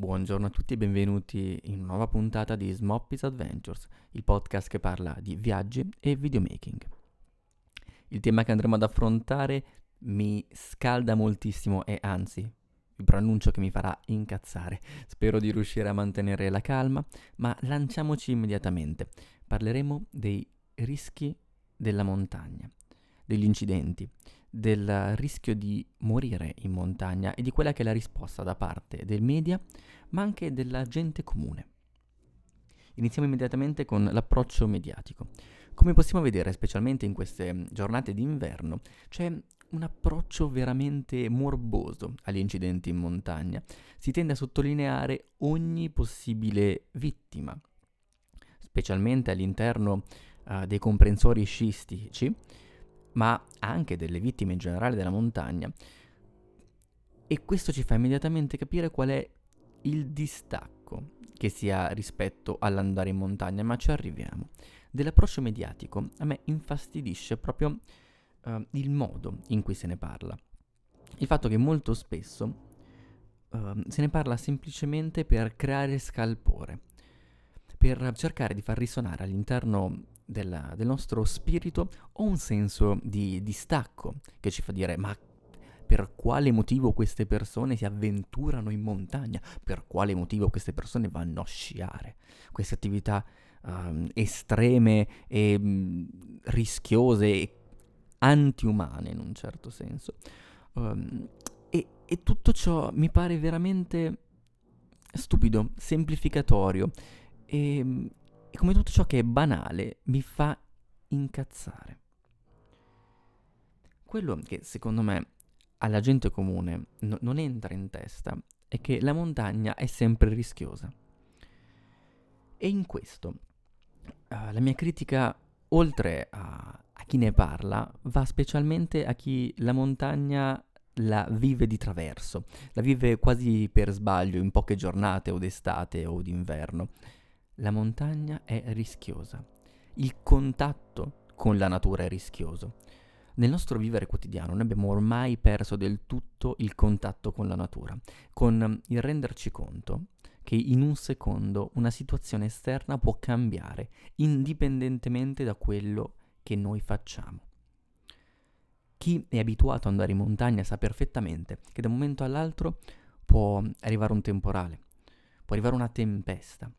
Buongiorno a tutti e benvenuti in una nuova puntata di Smoppy's Adventures, il podcast che parla di viaggi e videomaking. Il tema che andremo ad affrontare mi scalda moltissimo e anzi, vi preannuncio che mi farà incazzare. Spero di riuscire a mantenere la calma, ma lanciamoci immediatamente. Parleremo dei rischi della montagna, degli incidenti, del rischio di morire in montagna e di quella che è la risposta da parte del media, ma anche della gente comune. Iniziamo immediatamente con l'approccio mediatico. Come possiamo vedere, specialmente in queste giornate d'inverno, c'è un approccio veramente morboso agli incidenti in montagna. Si tende a sottolineare ogni possibile vittima, specialmente all'interno uh, dei comprensori sciistici, ma anche delle vittime in generale della montagna. E questo ci fa immediatamente capire qual è il distacco che si ha rispetto all'andare in montagna, ma ci arriviamo. Dell'approccio mediatico a me infastidisce proprio uh, il modo in cui se ne parla. Il fatto che molto spesso uh, se ne parla semplicemente per creare scalpore, per cercare di far risuonare all'interno della, del nostro spirito o un senso di distacco che ci fa dire ma per quale motivo queste persone si avventurano in montagna, per quale motivo queste persone vanno a sciare, queste attività um, estreme e um, rischiose e antiumane in un certo senso. Um, e, e tutto ciò mi pare veramente stupido, semplificatorio e, e come tutto ciò che è banale mi fa incazzare. Quello che secondo me alla gente comune no- non entra in testa è che la montagna è sempre rischiosa. E in questo uh, la mia critica, oltre a, a chi ne parla, va specialmente a chi la montagna la vive di traverso, la vive quasi per sbaglio in poche giornate o d'estate o d'inverno la montagna è rischiosa. Il contatto con la natura è rischioso. Nel nostro vivere quotidiano noi abbiamo ormai perso del tutto il contatto con la natura, con il renderci conto che in un secondo una situazione esterna può cambiare, indipendentemente da quello che noi facciamo. Chi è abituato ad andare in montagna sa perfettamente che da un momento all'altro può arrivare un temporale, può arrivare una tempesta,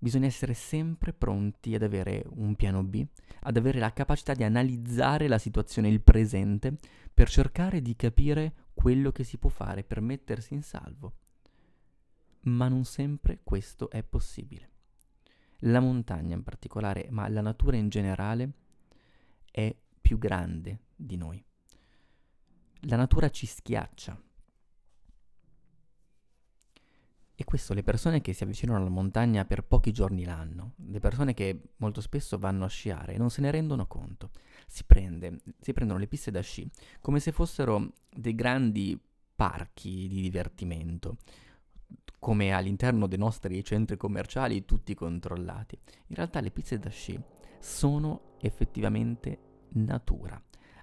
bisogna essere sempre pronti ad avere un piano B, ad avere la capacità di analizzare la situazione, il presente, per cercare di capire quello che si può fare per mettersi in salvo. Ma non sempre questo è possibile. La montagna in particolare, ma la natura in generale, è più grande di noi. La natura ci schiaccia, E questo le persone che si avvicinano alla montagna per pochi giorni l'anno, le persone che molto spesso vanno a sciare, non se ne rendono conto. Si, prende, si prendono le piste da sci come se fossero dei grandi parchi di divertimento, come all'interno dei nostri centri commerciali tutti controllati. In realtà le piste da sci sono effettivamente natura,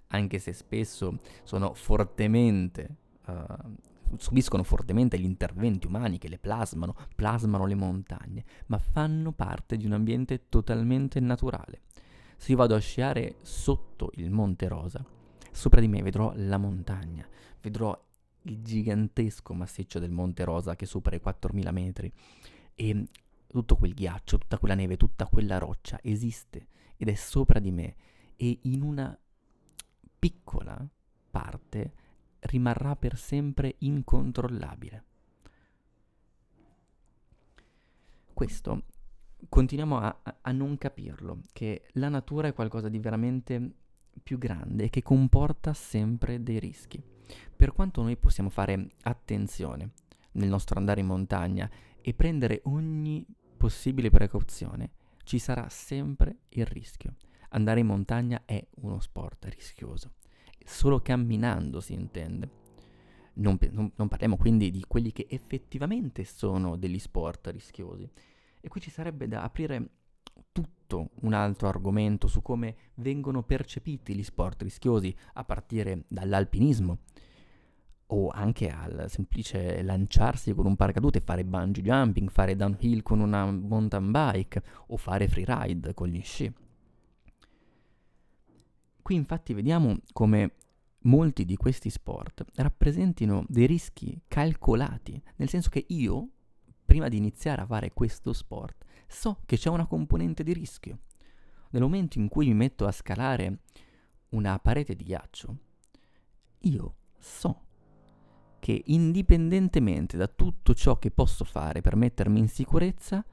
anche se spesso sono fortemente uh, subiscono fortemente gli interventi umani che le plasmano, plasmano le montagne, ma fanno parte di un ambiente totalmente naturale. Se io vado a sciare sotto il Monte Rosa, sopra di me vedrò la montagna, vedrò il gigantesco massiccio del Monte Rosa che supera i 4000 metri e tutto quel ghiaccio, tutta quella neve, tutta quella roccia esiste ed è sopra di me e in una piccola parte rimarrà per sempre incontrollabile. Questo continuiamo a, a, non capirlo, che la natura è qualcosa di veramente più grande e che comporta sempre dei rischi. Per quanto noi possiamo fare attenzione nel nostro andare in montagna e prendere ogni possibile precauzione, ci sarà sempre il rischio. Andare in montagna è uno sport rischioso solo camminando si intende. Non, non, non, parliamo quindi di quelli che effettivamente sono degli sport rischiosi. E qui ci sarebbe da aprire tutto un altro argomento su come vengono percepiti gli sport rischiosi, a partire dall'alpinismo. o anche al semplice lanciarsi con un paracadute, fare bungee jumping, fare downhill con una mountain bike o fare freeride con gli sci. Qui infatti vediamo come molti di questi sport rappresentino dei rischi calcolati, nel senso che io, prima di iniziare a fare questo sport, so che c'è una componente di rischio. Nel momento in cui mi metto a scalare una parete di ghiaccio, io so che indipendentemente da tutto ciò che posso fare per mettermi in sicurezza,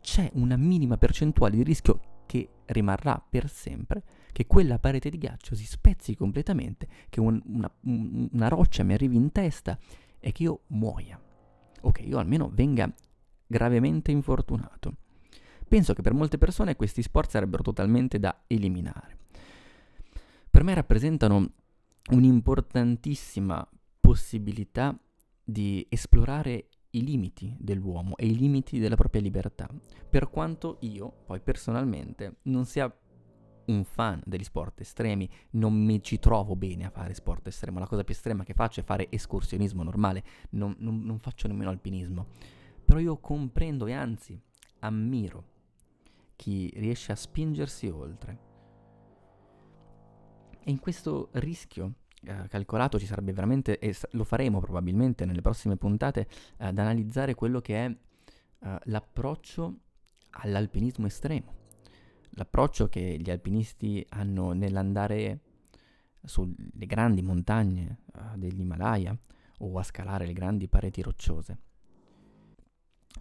c'è una minima percentuale di rischio che rimarrà per sempre, che quella parete di ghiaccio si spezzi completamente, che un, una, una roccia mi arrivi in testa e che io muoia, o che io almeno venga gravemente infortunato. Penso che per molte persone questi sport sarebbero totalmente da eliminare. Per me rappresentano un'importantissima possibilità di esplorare i limiti dell'uomo e i limiti della propria libertà, per quanto io, poi personalmente, non sia un fan degli sport estremi, non mi ci trovo bene a fare sport estremo, la cosa più estrema che faccio è fare escursionismo normale, non, non, non faccio nemmeno alpinismo, però io comprendo e anzi ammiro chi riesce a spingersi oltre. E in questo rischio eh, calcolato ci sarebbe veramente, e lo faremo probabilmente nelle prossime puntate, eh, ad analizzare quello che è eh, l'approccio all'alpinismo estremo. L'approccio che gli alpinisti hanno nell'andare sulle grandi montagne uh, dell'Himalaya o a scalare le grandi pareti rocciose.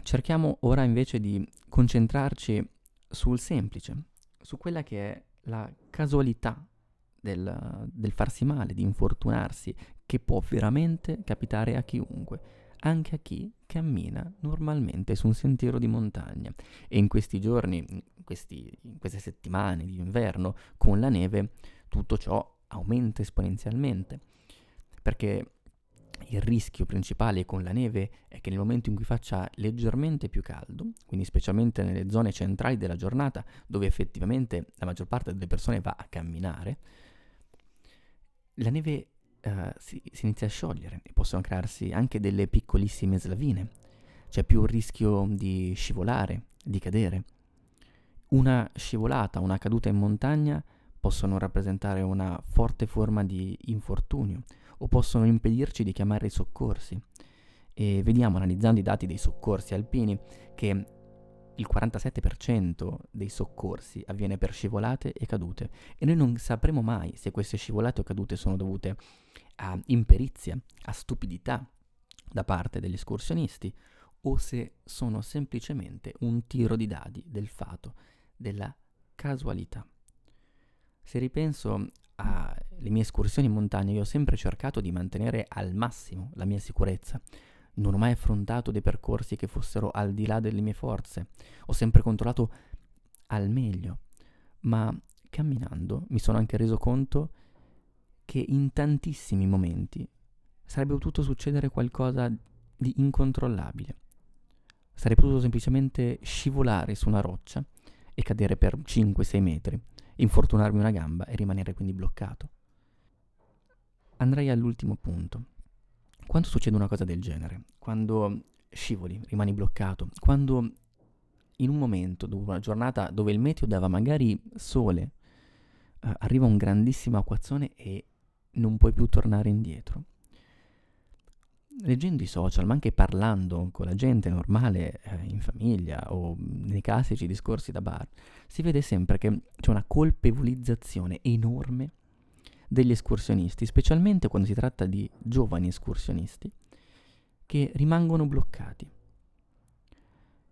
Cerchiamo ora invece di concentrarci sul semplice, su quella che è la casualità del, del farsi male, di infortunarsi, che può veramente capitare a chiunque, anche a chi cammina normalmente su un sentiero di montagna. E in questi giorni, in, questi, in queste settimane di inverno, con la neve, tutto ciò aumenta esponenzialmente. Perché il rischio principale con la neve è che nel momento in cui faccia leggermente più caldo, quindi specialmente nelle zone centrali della giornata, dove effettivamente la maggior parte delle persone va a camminare, la neve uh, si, si, inizia a sciogliere e possono crearsi anche delle piccolissime slavine. C'è più rischio di scivolare, di cadere. Una scivolata, una caduta in montagna possono rappresentare una forte forma di infortunio o possono impedirci di chiamare i soccorsi. E vediamo, analizzando i dati dei soccorsi alpini, che il 47% dei soccorsi avviene per scivolate e cadute e noi non sapremo mai se queste scivolate o cadute sono dovute a imperizia, a stupidità da parte degli escursionisti o se sono semplicemente un tiro di dadi del fato, della casualità. Se ripenso alle mie escursioni in montagna, io ho sempre cercato di mantenere al massimo la mia sicurezza, non ho mai affrontato dei percorsi che fossero al di là delle mie forze. Ho sempre controllato al meglio. Ma camminando mi sono anche reso conto che in tantissimi momenti sarebbe potuto succedere qualcosa di incontrollabile. Sarei potuto semplicemente scivolare su una roccia e cadere per 5-6 metri, infortunarmi una gamba e rimanere quindi bloccato. Andrei all'ultimo punto. Quando succede una cosa del genere, quando scivoli, rimani bloccato, quando in un momento, dopo una giornata dove il meteo dava magari sole, eh, arriva un grandissimo acquazzone e non puoi più tornare indietro. Leggendo i social, ma anche parlando con la gente normale eh, in famiglia o nei classici discorsi da bar, si vede sempre che c'è una colpevolizzazione enorme degli escursionisti, specialmente quando si tratta di giovani escursionisti, che rimangono bloccati.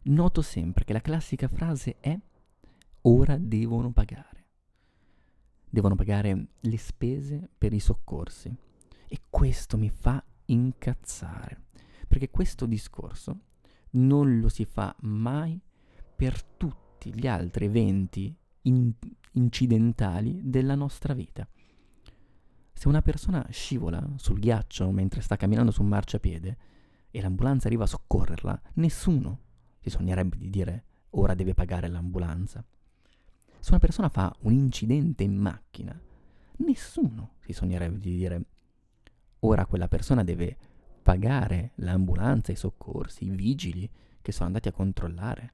Noto sempre che la classica frase è ora devono pagare. Devono pagare le spese per i soccorsi. E questo mi fa incazzare, perché questo discorso non lo si fa mai per tutti gli altri eventi in- incidentali della nostra vita. Se una persona scivola sul ghiaccio mentre sta camminando su un marciapiede e l'ambulanza arriva a soccorrerla, nessuno si sognerebbe di dire ora deve pagare l'ambulanza. Se una persona fa un incidente in macchina, nessuno si sognerebbe di dire ora quella persona deve pagare l'ambulanza, i soccorsi, i vigili che sono andati a controllare.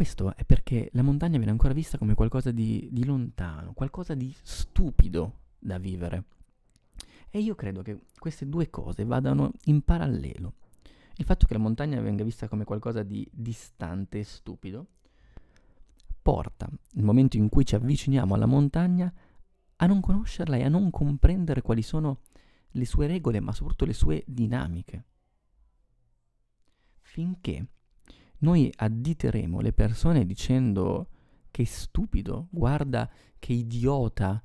Questo è perché la montagna viene ancora vista come qualcosa di, di lontano, qualcosa di stupido da vivere. E io credo che queste due cose vadano in parallelo. Il fatto che la montagna venga vista come qualcosa di distante e stupido porta, nel momento in cui ci avviciniamo alla montagna, a non conoscerla e a non comprendere quali sono le sue regole, ma soprattutto le sue dinamiche. Finché noi additeremo le persone dicendo che stupido, guarda che idiota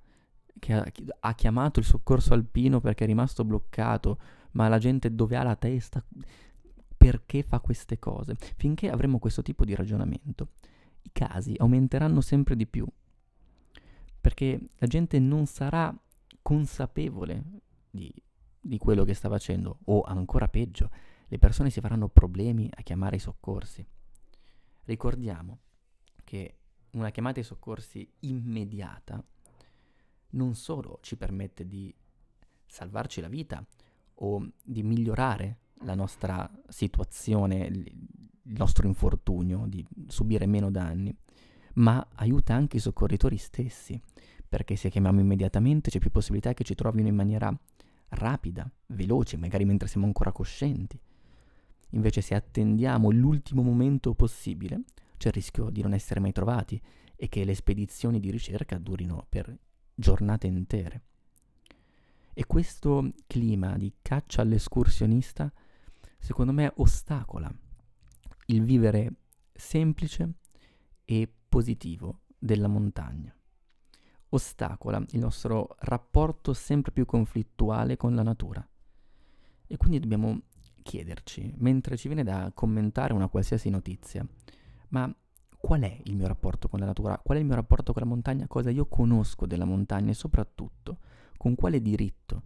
che ha, chiamato il soccorso alpino perché è rimasto bloccato, ma la gente dove ha la testa, perché fa queste cose? Finché avremo questo tipo di ragionamento, i casi aumenteranno sempre di più, perché la gente non sarà consapevole di, di quello che sta facendo, o ancora peggio, le persone si faranno problemi a chiamare i soccorsi. Ricordiamo che una chiamata ai soccorsi immediata non solo ci permette di salvarci la vita o di migliorare la nostra situazione, il nostro infortunio, di subire meno danni, ma aiuta anche i soccorritori stessi, perché se chiamiamo immediatamente c'è più possibilità che ci trovino in maniera rapida, veloce, magari mentre siamo ancora coscienti. Invece se attendiamo l'ultimo momento possibile, c'è il rischio di non essere mai trovati e che le spedizioni di ricerca durino per giornate intere. E questo clima di caccia all'escursionista, secondo me, ostacola il vivere semplice e positivo della montagna. Ostacola il nostro rapporto sempre più conflittuale con la natura. E quindi dobbiamo chiederci, mentre ci viene da commentare una qualsiasi notizia, ma qual è il mio rapporto con la natura, qual è il mio rapporto con la montagna, cosa io conosco della montagna? E soprattutto con quale diritto?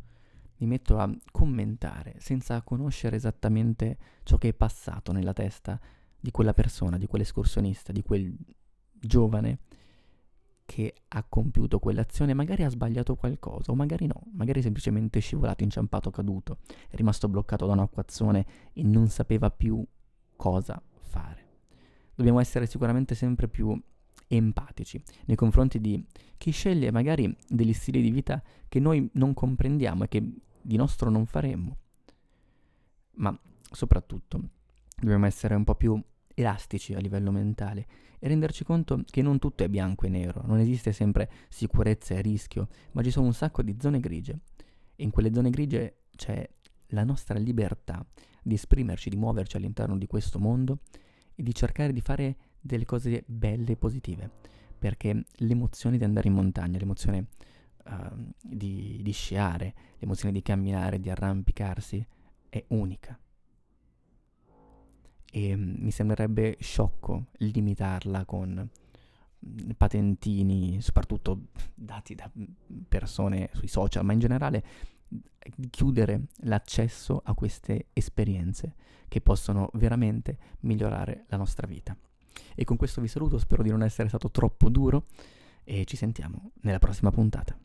Mi metto a commentare senza conoscere esattamente ciò che è passato nella testa di quella persona, di quell'escursionista, di quel giovane che ha compiuto quell'azione, magari ha sbagliato qualcosa, o magari no, magari semplicemente scivolato, inciampato, caduto, è rimasto bloccato da un'acquazzone e non sapeva più cosa fare dobbiamo essere sicuramente sempre più empatici nei confronti di chi sceglie magari degli stili di vita che noi non comprendiamo e che di nostro non faremmo. Ma soprattutto dobbiamo essere un po' più elastici a livello mentale e renderci conto che non tutto è bianco e nero, non esiste sempre sicurezza e rischio, ma ci sono un sacco di zone grigie. E in quelle zone grigie c'è la nostra libertà di esprimerci, di muoverci all'interno di questo mondo e di cercare di fare delle cose belle e positive, perché l'emozione di andare in montagna, l'emozione uh, di, di sciare, l'emozione di camminare, di arrampicarsi, è unica. E um, mi sembrerebbe sciocco limitarla con mm, patentini, soprattutto dati da mm, persone sui social, ma in generale chiudere l'accesso a queste esperienze che possono veramente migliorare la nostra vita. E con questo vi saluto, spero di non essere stato troppo duro e ci sentiamo nella prossima puntata.